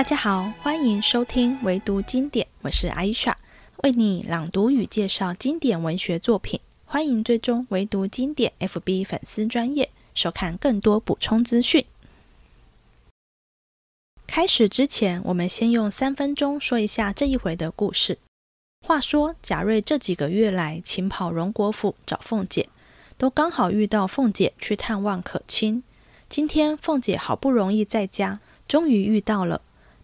大家好，欢迎收听唯读经典，我是艾莎，为你朗读与介绍经典文学作品。欢迎追踪唯读经典 FB 粉丝专业，收看更多补充资讯。开始之前，我们先用三分钟说一下这一回的故事。话说贾瑞这几个月来勤跑荣国府找凤姐，都刚好遇到凤姐去探望可亲。今天凤姐好不容易在家，终于遇到了。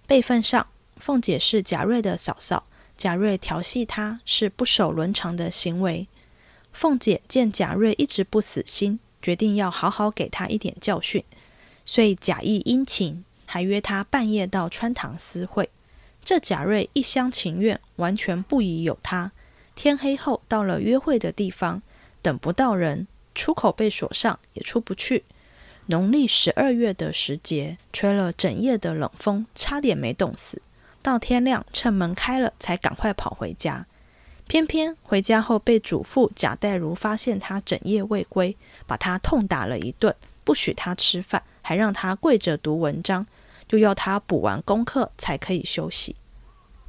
辈分上，凤姐是贾瑞的嫂嫂，贾瑞调戏她是不守伦常的行为。凤姐见贾瑞一直不死心，决定要好好给他一点教训，遂假意殷勤，还约他半夜到穿堂私会。这贾瑞一厢情愿，完全不疑有他。天黑后到了约会的地方，等不到人，出口被锁上，也出不去。农历十二月的时节，吹了整夜的冷风，差点没冻死。到天亮，趁门开了，才赶快跑回家。偏偏回家后被祖父贾代儒发现他整夜未归，把他痛打了一顿，不许他吃饭，还让他跪着读文章，又要他补完功课才可以休息。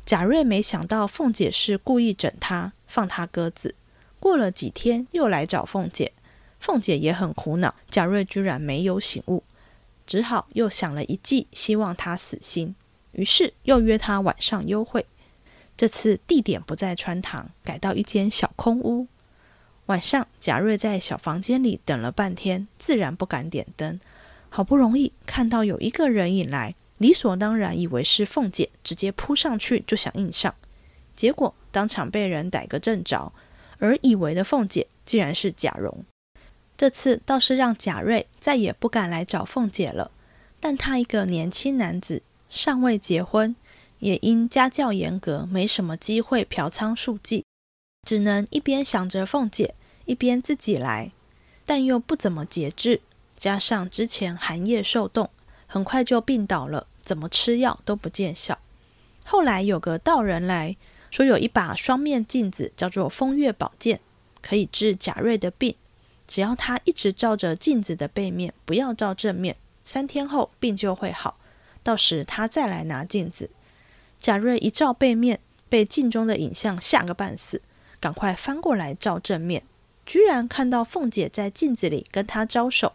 贾瑞没想到凤姐是故意整他，放他鸽子。过了几天，又来找凤姐。凤姐也很苦恼，贾瑞居然没有醒悟，只好又想了一计，希望他死心。于是又约他晚上幽会。这次地点不在穿堂，改到一间小空屋。晚上，贾瑞在小房间里等了半天，自然不敢点灯。好不容易看到有一个人影来，理所当然以为是凤姐，直接扑上去就想硬上，结果当场被人逮个正着。而以为的凤姐，竟然是贾蓉。这次倒是让贾瑞再也不敢来找凤姐了。但他一个年轻男子，尚未结婚，也因家教严格，没什么机会嫖娼宿妓，只能一边想着凤姐，一边自己来。但又不怎么节制，加上之前寒夜受冻，很快就病倒了，怎么吃药都不见效。后来有个道人来说，有一把双面镜子，叫做风月宝剑，可以治贾瑞的病。只要他一直照着镜子的背面，不要照正面，三天后病就会好。到时他再来拿镜子。贾瑞一照背面，被镜中的影像吓个半死，赶快翻过来照正面，居然看到凤姐在镜子里跟他招手。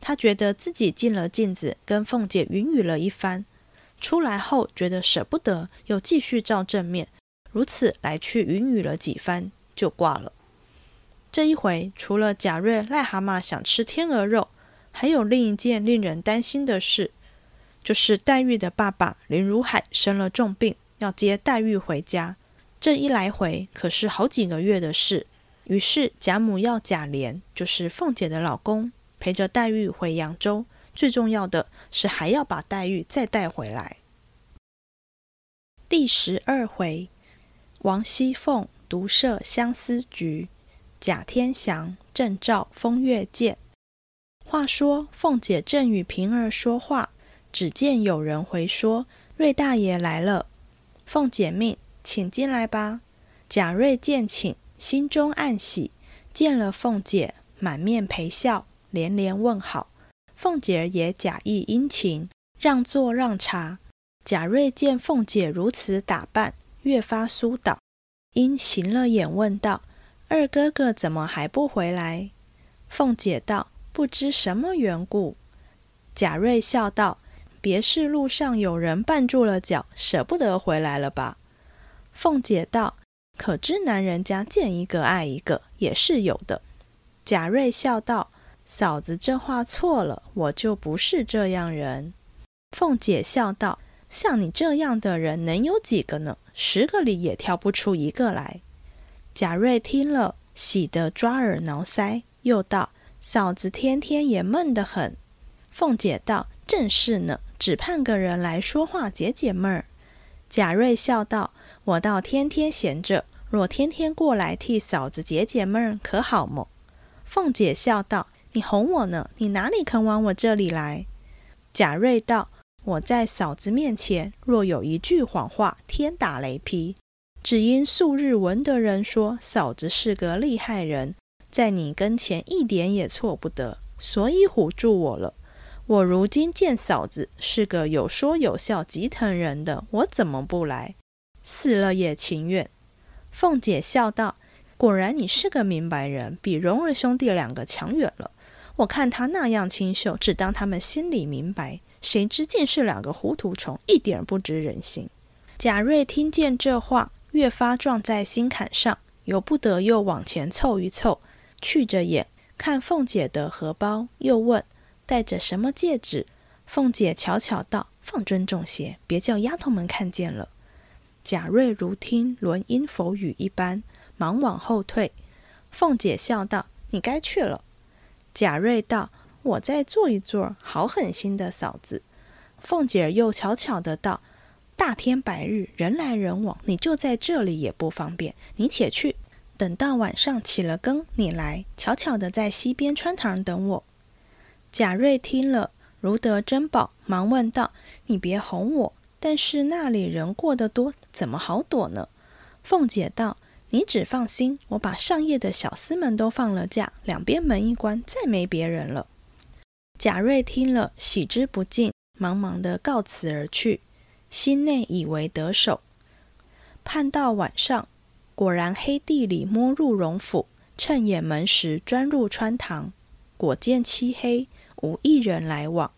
他觉得自己进了镜子，跟凤姐云雨了一番，出来后觉得舍不得，又继续照正面，如此来去云雨了几番，就挂了。这一回，除了贾瑞、癞蛤蟆想吃天鹅肉，还有另一件令人担心的事，就是黛玉的爸爸林如海生了重病，要接黛玉回家。这一来回可是好几个月的事。于是贾母要贾琏，就是凤姐的老公，陪着黛玉回扬州。最重要的是，还要把黛玉再带回来。第十二回，王熙凤独设相思局。贾天祥正照风月见。话说凤姐正与平儿说话，只见有人回说：“瑞大爷来了。”凤姐命：“请进来吧。”贾瑞见请，心中暗喜，见了凤姐，满面陪笑，连连问好。凤姐也假意殷勤，让座让茶。贾瑞见凤姐如此打扮，越发苏倒，因行了眼，问道。二哥哥怎么还不回来？凤姐道：“不知什么缘故。”贾瑞笑道：“别是路上有人绊住了脚，舍不得回来了吧？”凤姐道：“可知男人家见一个爱一个，也是有的。”贾瑞笑道：“嫂子这话错了，我就不是这样人。”凤姐笑道：“像你这样的人能有几个呢？十个里也挑不出一个来。”贾瑞听了，喜得抓耳挠腮，又道：“嫂子天天也闷得很。”凤姐道：“正是呢，只盼个人来说话解解闷儿。”贾瑞笑道：“我倒天天闲着，若天天过来替嫂子解解闷儿，可好么？”凤姐笑道：“你哄我呢，你哪里肯往我这里来？”贾瑞道：“我在嫂子面前，若有一句谎话，天打雷劈。”只因素日闻得人说嫂子是个厉害人，在你跟前一点也错不得，所以唬住我了。我如今见嫂子是个有说有笑、极疼人的，我怎么不来？死了也情愿。凤姐笑道：“果然你是个明白人，比荣儿兄弟两个强远了。我看他那样清秀，只当他们心里明白，谁知竟是两个糊涂虫，一点不知人心。”贾瑞听见这话，越发撞在心坎上，由不得又往前凑一凑，去着眼看凤姐的荷包，又问。戴着什么戒指？凤姐悄悄道：“放尊重些，别叫丫头们看见了。”贾瑞如听轮音佛语一般，忙往后退。凤姐笑道：“你该去了。”贾瑞道：“我再坐一坐，好狠心的嫂子。”凤姐又悄悄的道：“大天白日，人来人往，你就在这里也不方便，你且去。等到晚上起了更，你来，悄悄的在西边穿堂等我。”贾瑞听了，如得珍宝，忙问道：“你别哄我，但是那里人过得多，怎么好躲呢？”凤姐道：“你只放心，我把上夜的小厮们都放了假，两边门一关，再没别人了。”贾瑞听了，喜之不尽，忙忙的告辞而去，心内以为得手。盼到晚上，果然黑地里摸入荣府，趁掩门时钻入穿堂，果见漆黑。无一人来往，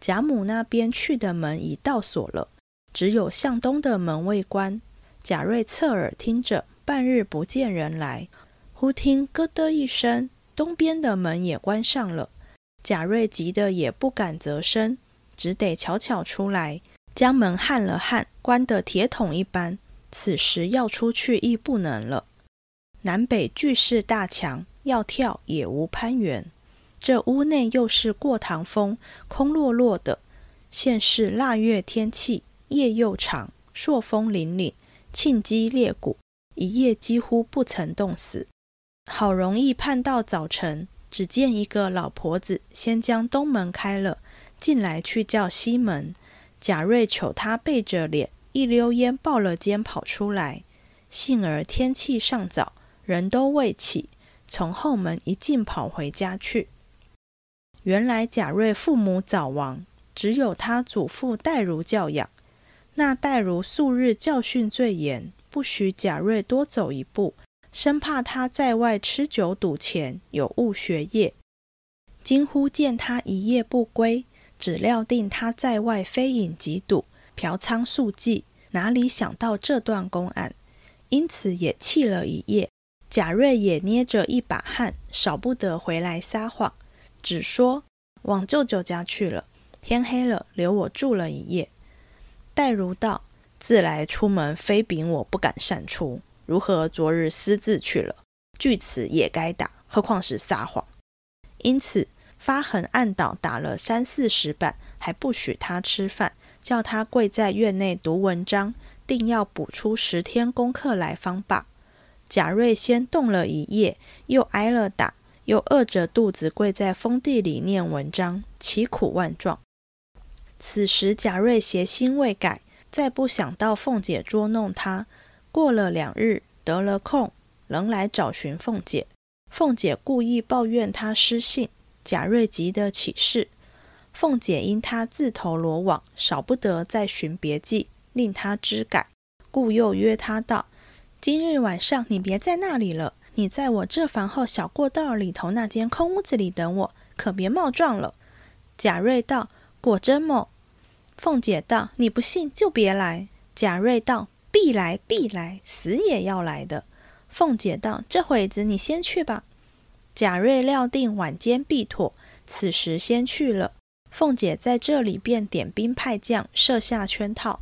贾母那边去的门已倒锁了，只有向东的门未关。贾瑞侧耳听着，半日不见人来，忽听咯噔一声，东边的门也关上了。贾瑞急得也不敢择声，只得悄悄出来，将门焊了焊，关得铁桶一般。此时要出去亦不能了，南北俱是大墙，要跳也无攀援。这屋内又是过堂风，空落落的。现是腊月天气，夜又长，朔风凛凛，沁肌裂骨，一夜几乎不曾冻死。好容易盼到早晨，只见一个老婆子先将东门开了，进来去叫西门。贾瑞求他背着脸，一溜烟抱了肩跑出来。幸而天气尚早，人都未起，从后门一进跑回家去。原来贾瑞父母早亡，只有他祖父戴如教养。那戴如素日教训最严，不许贾瑞多走一步，生怕他在外吃酒赌钱，有误学业。今忽见他一夜不归，只料定他在外非饮即赌，嫖娼宿妓，哪里想到这段公案，因此也气了一夜。贾瑞也捏着一把汗，少不得回来撒谎。只说往舅舅家去了，天黑了，留我住了一夜。黛如道：“自来出门，非禀我不敢擅出，如何昨日私自去了？据此也该打，何况是撒谎？因此发狠按倒，打了三四十板，还不许他吃饭，叫他跪在院内读文章，定要补出十天功课来方罢。贾瑞先动了一夜，又挨了打。”又饿着肚子跪在封地里念文章，其苦万状。此时贾瑞邪心未改，再不想到凤姐捉弄他。过了两日，得了空，仍来找寻凤姐。凤姐故意抱怨他失信，贾瑞急的起事。凤姐因他自投罗网，少不得再寻别计，令他知改，故又约他道：“今日晚上你别在那里了。”你在我这房后小过道里头那间空屋子里等我，可别冒撞了。贾瑞道：“果真么？”凤姐道：“你不信就别来。”贾瑞道：“必来，必来，死也要来的。”凤姐道：“这会子你先去吧。”贾瑞料定晚间必妥，此时先去了。凤姐在这里便点兵派将，设下圈套。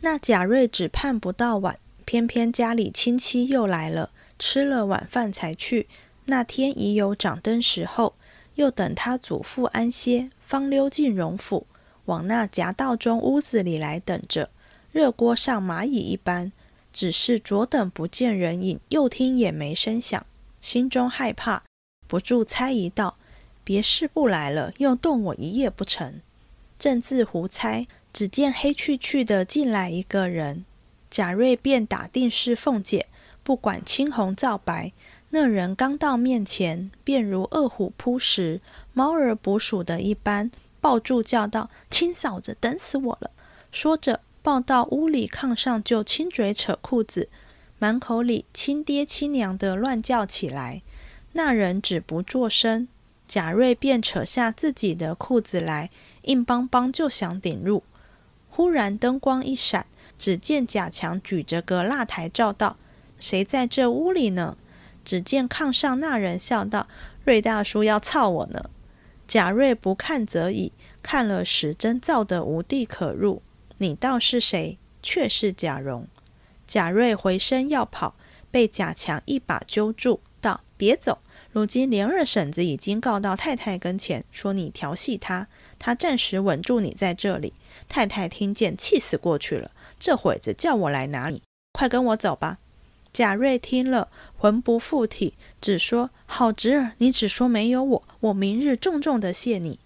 那贾瑞只盼不到晚，偏偏家里亲戚又来了。吃了晚饭才去。那天已有掌灯时候，又等他祖父安歇，方溜进荣府，往那夹道中屋子里来等着。热锅上蚂蚁一般，只是左等不见人影，右听也没声响，心中害怕，不住猜疑道：“别是不来了，又冻我一夜不成？”正自胡猜，只见黑黢黢的进来一个人，贾瑞便打定是凤姐。不管青红皂白，那人刚到面前，便如饿虎扑食、猫儿捕鼠的一般，抱住叫道：“亲嫂子，等死我了！”说着，抱到屋里炕上，就亲嘴扯裤子，满口里亲爹亲娘的乱叫起来。那人只不作声，贾瑞便扯下自己的裤子来，硬邦邦就想顶入。忽然灯光一闪，只见贾强举着个蜡台照道：“谁在这屋里呢？”只见炕上那人笑道：“瑞大叔要操我呢。”贾瑞不看则已，看了时真造得无地可入。你道是谁？却是贾蓉。贾瑞回身要跑，被贾强一把揪住，道：“别走！如今连二婶子已经告到太太跟前，说你调戏她，她暂时稳住你在这里。太太听见，气死过去了。这会子叫我来拿你，快跟我走吧。”贾瑞听了，魂不附体，只说：“好侄儿，你只说没有我，我明日重重的谢你。”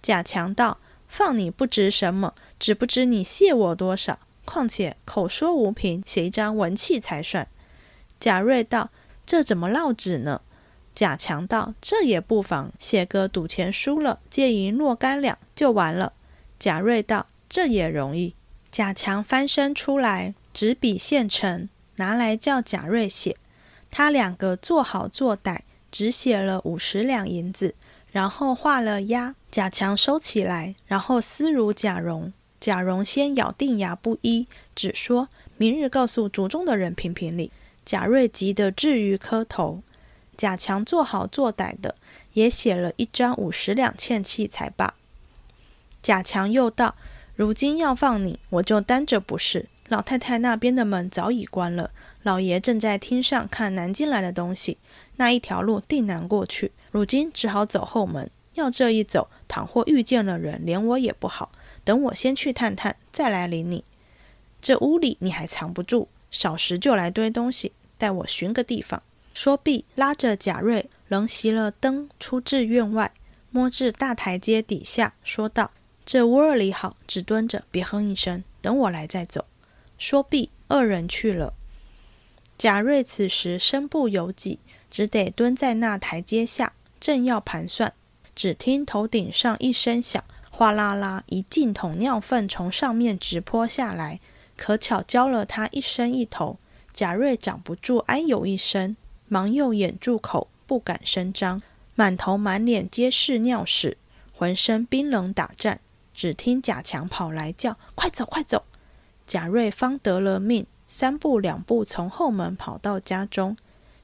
贾强道：“放你不值什么，只不知你谢我多少。况且口说无凭，写一张文契才算。”贾瑞道：“这怎么落纸呢？”贾强道：“这也不妨，写个赌钱输了，借银若干两就完了。”贾瑞道：“这也容易。”贾强翻身出来，执笔现成。拿来叫贾瑞写，他两个做好做歹，只写了五十两银子，然后画了押。贾强收起来，然后私如贾蓉。贾蓉先咬定牙不依，只说明日告诉族中的人评评理。贾瑞急得至于磕头。贾强做好做歹的，也写了一张五十两欠契才罢。贾强又道：“如今要放你，我就担着不是。”老太太那边的门早已关了，老爷正在厅上看南京来的东西，那一条路定难过去。如今只好走后门，要这一走，倘或遇见了人，连我也不好。等我先去探探，再来领你。这屋里你还藏不住，少时就来堆东西，待我寻个地方。说毕，拉着贾瑞，仍熄了灯，出至院外，摸至大台阶底下，说道：“这屋里好，只蹲着，别哼一声，等我来再走。”说毕，二人去了。贾瑞此时身不由己，只得蹲在那台阶下，正要盘算，只听头顶上一声响，哗啦啦，一净桶尿粪从上面直泼下来，可巧浇了他一身一头。贾瑞长不住，哎呦一声，忙又掩住口，不敢声张，满头满脸皆是尿屎，浑身冰冷打颤。只听贾强跑来叫：“快走，快走！”贾瑞方得了命，三步两步从后门跑到家中。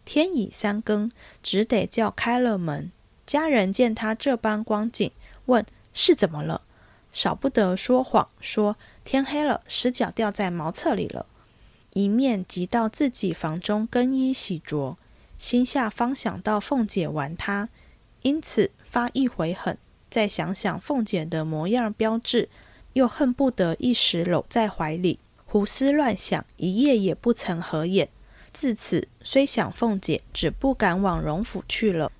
天已三更，只得叫开了门。家人见他这般光景，问是怎么了，少不得说谎，说天黑了，石脚掉在茅厕里了。一面急到自己房中更衣洗濯，心下方想到凤姐玩他，因此发一回狠。再想想凤姐的模样标志。又恨不得一时搂在怀里，胡思乱想，一夜也不曾合眼。自此虽想凤姐，只不敢往荣府去了。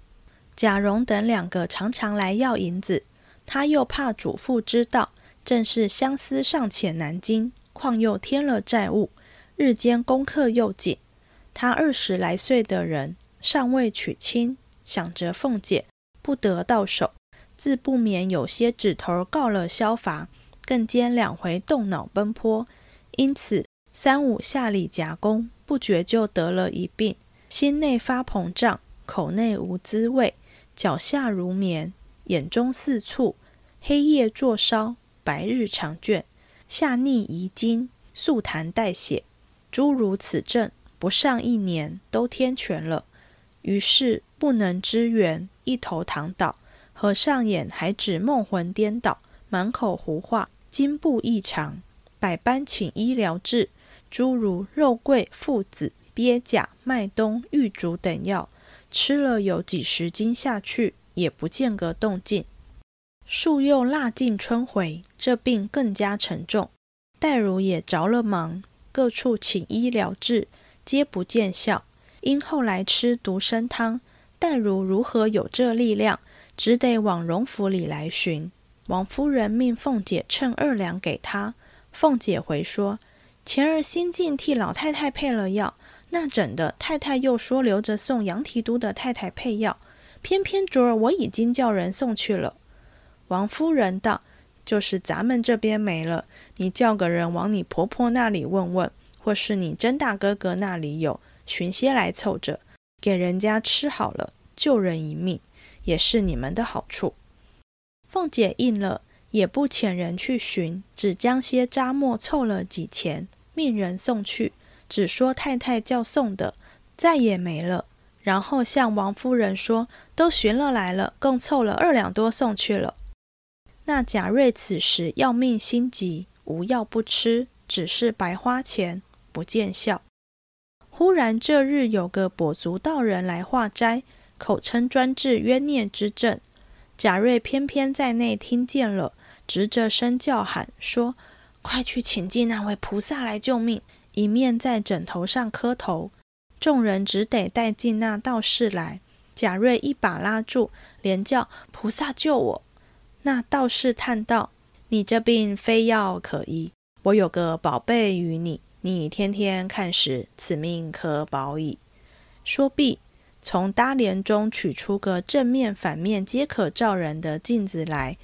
贾蓉等两个常常来要银子，他又怕祖父知道，正是相思尚浅难经，况又添了债务，日间功课又紧。他二十来岁的人，尚未娶亲，想着凤姐不得到手，自不免有些指头告了消乏。更兼两回动脑奔波，因此三五下里夹攻，不觉就得了一病，心内发膨胀，口内无滋味，脚下如棉，眼中似醋，黑夜作烧，白日长倦，下逆遗精，素痰带血，诸如此症，不上一年都天全了。于是不能支援，一头躺倒，合上眼还只梦魂颠倒，满口胡话。筋部异常，百般请医疗治，诸如肉桂、附子、鳖甲、麦冬、玉竹等药，吃了有几十斤下去，也不见个动静。树又腊尽春回，这病更加沉重。黛如也着了忙，各处请医疗治，皆不见效。因后来吃独参汤，黛如如何有这力量，只得往荣府里来寻。王夫人命凤姐称二两给她。凤姐回说：“前儿新进替老太太配了药，那整的太太又说留着送杨提督的太太配药，偏偏昨儿我已经叫人送去了。王夫人道：“就是咱们这边没了，你叫个人往你婆婆那里问问，或是你甄大哥哥那里有，寻些来凑着，给人家吃好了，救人一命，也是你们的好处。”凤姐应了，也不遣人去寻，只将些扎末凑了几钱，命人送去，只说太太叫送的，再也没了。然后向王夫人说：“都寻了来了，共凑了二两多送去了。”那贾瑞此时要命心急，无药不吃，只是白花钱，不见效。忽然这日有个跛足道人来化斋，口称专治冤孽之症。贾瑞偏偏在内听见了，直着声叫喊说：“快去请进那位菩萨来救命！”一面在枕头上磕头。众人只得带进那道士来。贾瑞一把拉住，连叫：“菩萨救我！”那道士叹道：“你这病非药可医，我有个宝贝与你，你天天看时，此命可保矣。”说毕，从搭帘中取出个正面、反面皆可照人的镜子来，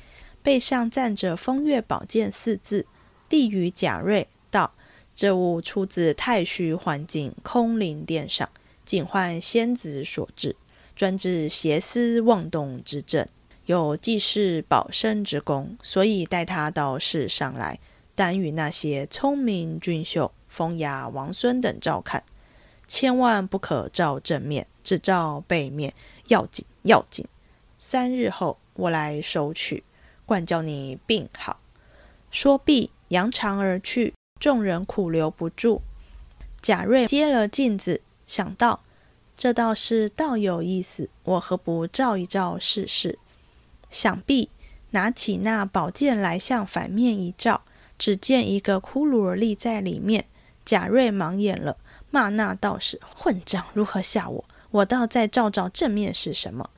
背上站着“风月宝鉴”四字，递与贾瑞道：“这物出自太虚幻境空灵殿上，尽唤仙子所制，专治邪思妄动之症。”有济世保身之功，所以带他到世上来，单与那些聪明俊秀、风雅王孙等照看，千万不可照正面，只照背面，要紧要紧。三日后我来收取，惯教你病好。说毕，扬长而去，众人苦留不住。贾瑞接了镜子，想到这倒是倒有意思，我何不照一照试试？想必拿起那宝剑来，向反面一照，只见一个骷髅立在里面。贾瑞忙眼了，骂那道士混账，如何吓我？我倒再照照正面是什么？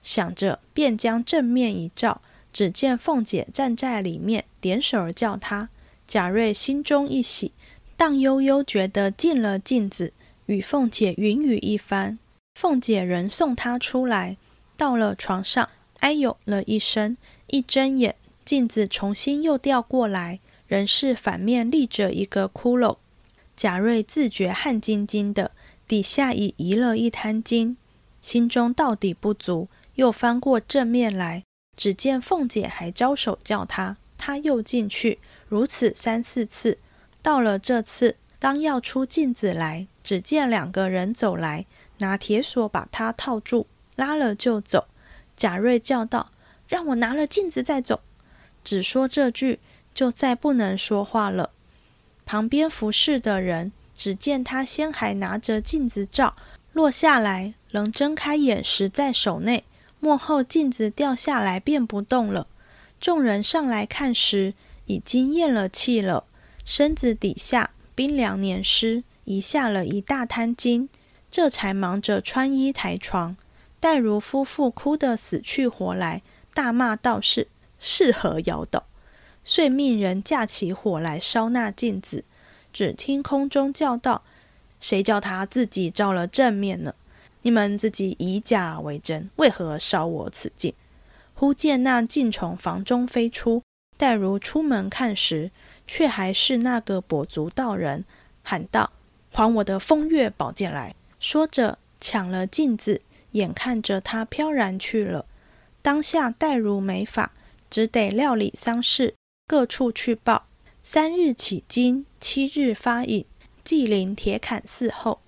想着，便将正面一照，只见凤姐站在里面，点手儿叫他。贾瑞心中一喜，荡悠悠觉得进了镜子，与凤姐云雨一番。凤姐人送他出来，到了床上。哎呦了一声，一睁眼，镜子重新又掉过来，仍是反面立着一个骷髅。贾瑞自觉汗津津的，底下已移了一滩金，心中到底不足，又翻过正面来，只见凤姐还招手叫他，他又进去，如此三四次。到了这次，当要出镜子来，只见两个人走来，拿铁锁把他套住，拉了就走。贾瑞叫道：“让我拿了镜子再走。”只说这句，就再不能说话了。旁边服侍的人只见他先还拿着镜子照，落下来，仍睁开眼时在手内，幕后镜子掉下来便不动了。众人上来看时，已经咽了气了，身子底下冰凉黏湿，遗下了一大滩金，这才忙着穿衣抬床。黛如夫妇哭得死去活来，大骂道士是何妖道，遂命人架起火来烧那镜子。只听空中叫道：“谁叫他自己照了正面呢？你们自己以假为真，为何烧我此镜？”忽见那镜从房中飞出，黛如出门看时，却还是那个跛足道人，喊道：“还我的风月宝剑来！”说着抢了镜子。眼看着他飘然去了，当下黛如没法，只得料理丧事，各处去报。三日起经，七日发引，祭灵铁槛寺后。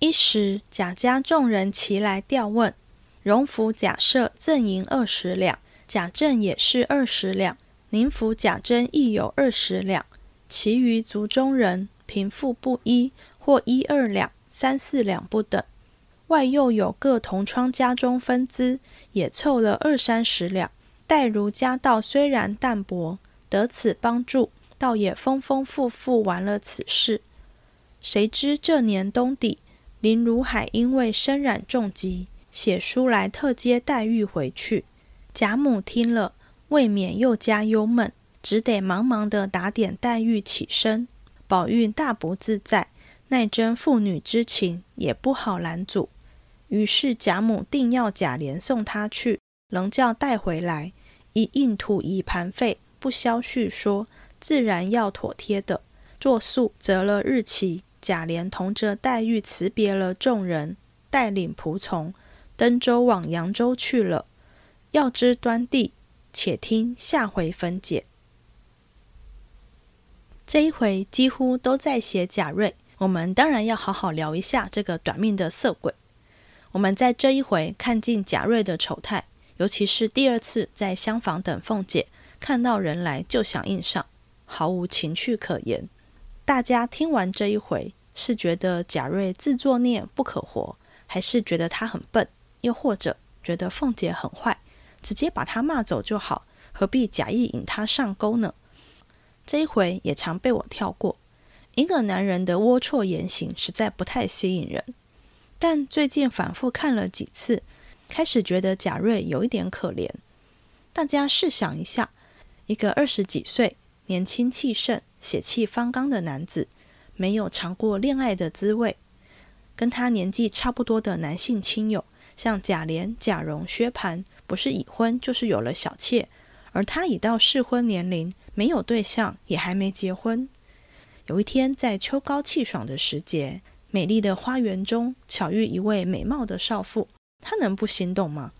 一时贾家众人齐来调问，荣府贾赦赠银二十两，贾政也是二十两，宁府贾珍亦有二十两，其余族中人贫富不一，或一二两、三四两不等。外又有各同窗家中分资，也凑了二三十两。黛如家道虽然淡薄，得此帮助，倒也丰丰富富完了此事。谁知这年冬底，林如海因为身染重疾，写书来特接黛玉回去。贾母听了，未免又加忧闷，只得忙忙的打点黛玉起身。宝玉大不自在，奈真父女之情，也不好拦阻。于是贾母定要贾琏送他去，仍叫带回来，一应土一盘费，不消叙说，自然要妥帖的。作速择了日期，贾琏同着黛玉辞别了众人，带领仆从登舟往扬州去了。要知端地，且听下回分解。这一回几乎都在写贾瑞，我们当然要好好聊一下这个短命的色鬼。我们在这一回看尽贾瑞的丑态，尤其是第二次在厢房等凤姐，看到人来就想应上，毫无情趣可言。大家听完这一回，是觉得贾瑞自作孽不可活，还是觉得他很笨，又或者觉得凤姐很坏，直接把他骂走就好，何必假意引他上钩呢？这一回也常被我跳过。一个男人的龌龊言行实在不太吸引人，但最近反复看了几次，开始觉得贾瑞有一点可怜。大家试想一下，一个二十几岁、年轻气盛。血气方刚的男子，没有尝过恋爱的滋味。跟他年纪差不多的男性亲友，像贾琏、贾蓉、薛蟠，不是已婚就是有了小妾，而他已到适婚年龄，没有对象，也还没结婚。有一天，在秋高气爽的时节，美丽的花园中巧遇一位美貌的少妇，他能不心动吗？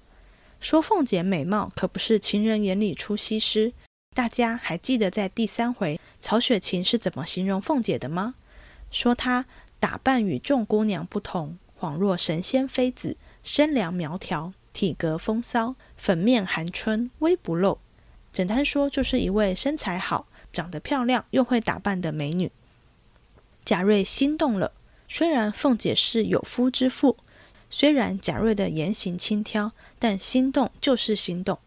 说凤姐美貌，可不是情人眼里出西施。大家还记得在第三回曹雪芹是怎么形容凤姐的吗？说她打扮与众姑娘不同，恍若神仙妃子，身量苗条，体格风骚，粉面含春，微不露。简单说，就是一位身材好、长得漂亮又会打扮的美女。贾瑞心动了。虽然凤姐是有夫之妇，虽然贾瑞的言行轻佻，但心动就是心动。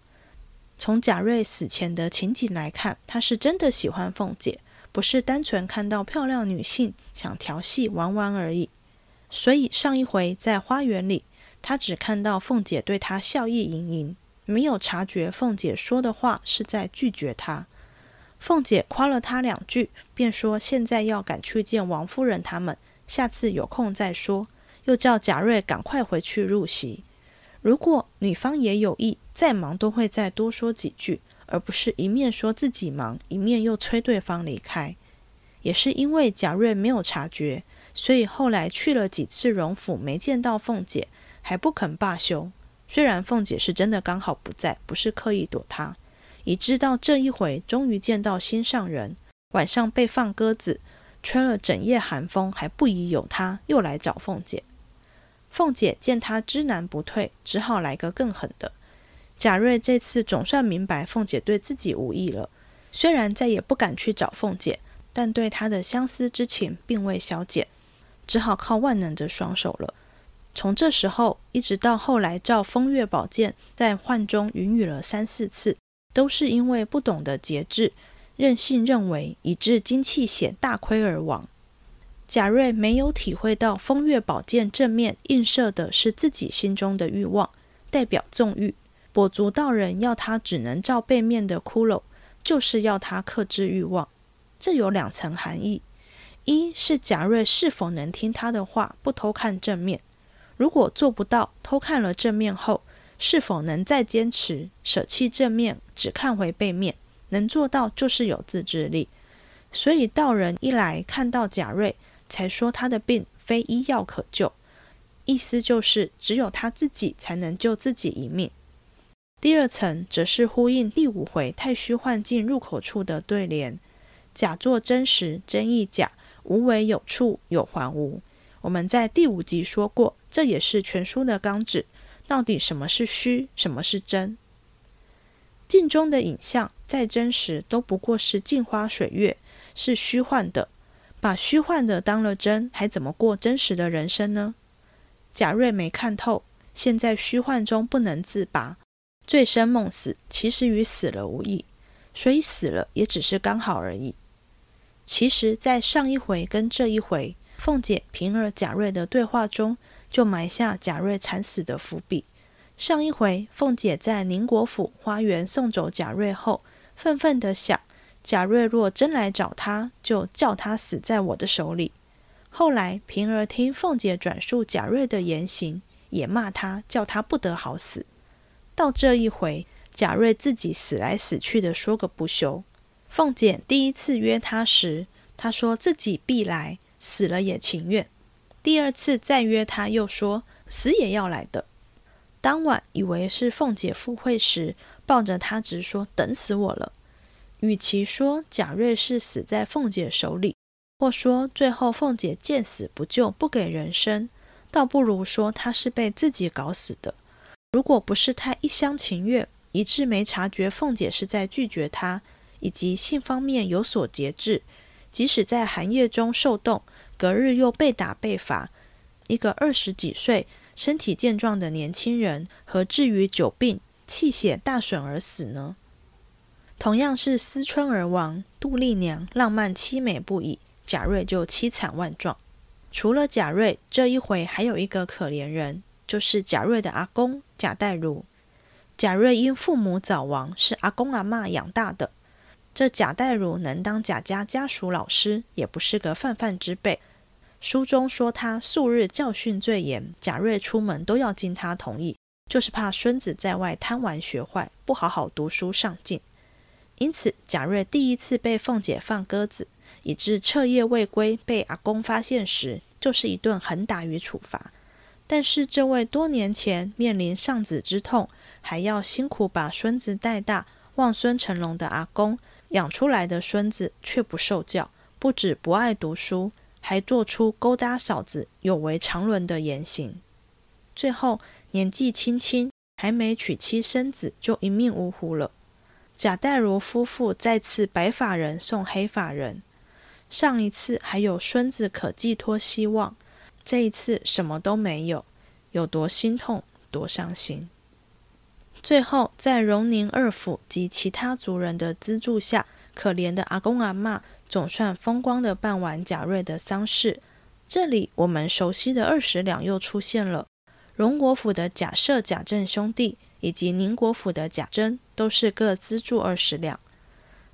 从贾瑞死前的情景来看，他是真的喜欢凤姐，不是单纯看到漂亮女性想调戏玩玩而已。所以上一回在花园里，他只看到凤姐对他笑意盈盈，没有察觉凤姐说的话是在拒绝他。凤姐夸了他两句，便说现在要赶去见王夫人他们，下次有空再说。又叫贾瑞赶快回去入席。如果女方也有意，再忙都会再多说几句，而不是一面说自己忙，一面又催对方离开。也是因为贾瑞没有察觉，所以后来去了几次荣府，没见到凤姐，还不肯罢休。虽然凤姐是真的刚好不在，不是刻意躲他，已知道这一回终于见到心上人，晚上被放鸽子，吹了整夜寒风，还不疑有他，又来找凤姐。凤姐见他知难不退，只好来个更狠的。贾瑞这次总算明白凤姐对自己无意了，虽然再也不敢去找凤姐，但对她的相思之情并未消减，只好靠万能的双手了。从这时候一直到后来，照风月宝剑在幻中云雨了三四次，都是因为不懂得节制，任性认为，以致精气险大亏而亡。贾瑞没有体会到风月宝剑正面映射的是自己心中的欲望，代表纵欲；跛足道人要他只能照背面的骷髅，就是要他克制欲望。这有两层含义：一是贾瑞是否能听他的话，不偷看正面；如果做不到，偷看了正面后，是否能再坚持舍弃正面，只看回背面？能做到就是有自制力。所以道人一来看到贾瑞。才说他的病非医药可救，意思就是只有他自己才能救自己一命。第二层则是呼应第五回太虚幻境入口处的对联：“假作真实真亦假，无为有处有还无。”我们在第五集说过，这也是全书的纲旨。到底什么是虚，什么是真？镜中的影像再真实，都不过是镜花水月，是虚幻的。把虚幻的当了真，还怎么过真实的人生呢？贾瑞没看透，现在虚幻中不能自拔，醉生梦死，其实与死了无异，所以死了也只是刚好而已。其实，在上一回跟这一回，凤姐、平儿、贾瑞的对话中，就埋下贾瑞惨死的伏笔。上一回，凤姐在宁国府花园送走贾瑞后，愤愤地想。贾瑞若真来找他，就叫他死在我的手里。后来平儿听凤姐转述贾瑞的言行，也骂他，叫他不得好死。到这一回，贾瑞自己死来死去的说个不休。凤姐第一次约他时，他说自己必来，死了也情愿。第二次再约他，又说死也要来的。当晚以为是凤姐赴会时，抱着他直说等死我了。与其说贾瑞是死在凤姐手里，或说最后凤姐见死不救，不给人生，倒不如说他是被自己搞死的。如果不是他一厢情愿，以致没察觉凤姐是在拒绝他，以及性方面有所节制，即使在寒夜中受冻，隔日又被打被罚，一个二十几岁、身体健壮的年轻人，何至于久病、气血大损而死呢？同样是思春而亡，杜丽娘浪漫凄美不已，贾瑞就凄惨万状。除了贾瑞，这一回还有一个可怜人。就是贾瑞的阿公贾代儒。贾瑞因父母早亡，是阿公阿妈养大的。这贾代儒能当贾家家属老师，也不是个泛泛之辈。书中说他素日教训最严，贾瑞出门都要经他同意，就是怕孙子在外贪玩学坏，不好好读书上进。因此，贾瑞第一次被凤姐放鸽子，以致彻夜未归，被阿公发现时，就是一顿狠打与处罚。但是这位多年前面临丧子之痛，还要辛苦把孙子带大、望孙成龙的阿公养出来的孙子，却不受教，不止不爱读书，还做出勾搭嫂子、有违常伦的言行。最后年纪轻轻，还没娶妻生子，就一命呜呼了。贾代儒夫妇再次白发人送黑发人，上一次还有孙子可寄托希望。这一次什么都没有，有多心痛，多伤心。最后，在荣宁二府及其他族人的资助下，可怜的阿公阿妈总算风光的办完贾瑞的丧事。这里，我们熟悉的二十两又出现了。荣国府的贾赦、贾政兄弟，以及宁国府的贾珍，都是各资助二十两。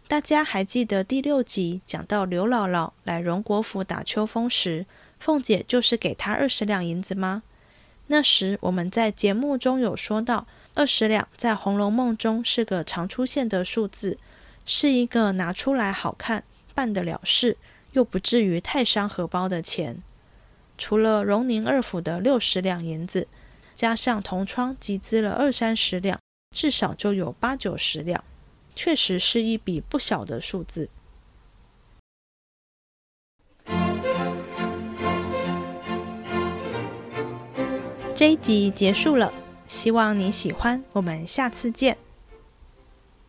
大家还记得第六集讲到刘姥姥来荣国府打秋风时？凤姐就是给他二十两银子吗？那时我们在节目中有说到，二十两在《红楼梦》中是个常出现的数字，是一个拿出来好看、办得了事，又不至于太伤荷包的钱。除了荣宁二府的六十两银子，加上同窗集资了二三十两，至少就有八九十两，确实是一笔不小的数字。这一集结束了，希望你喜欢。我们下次见。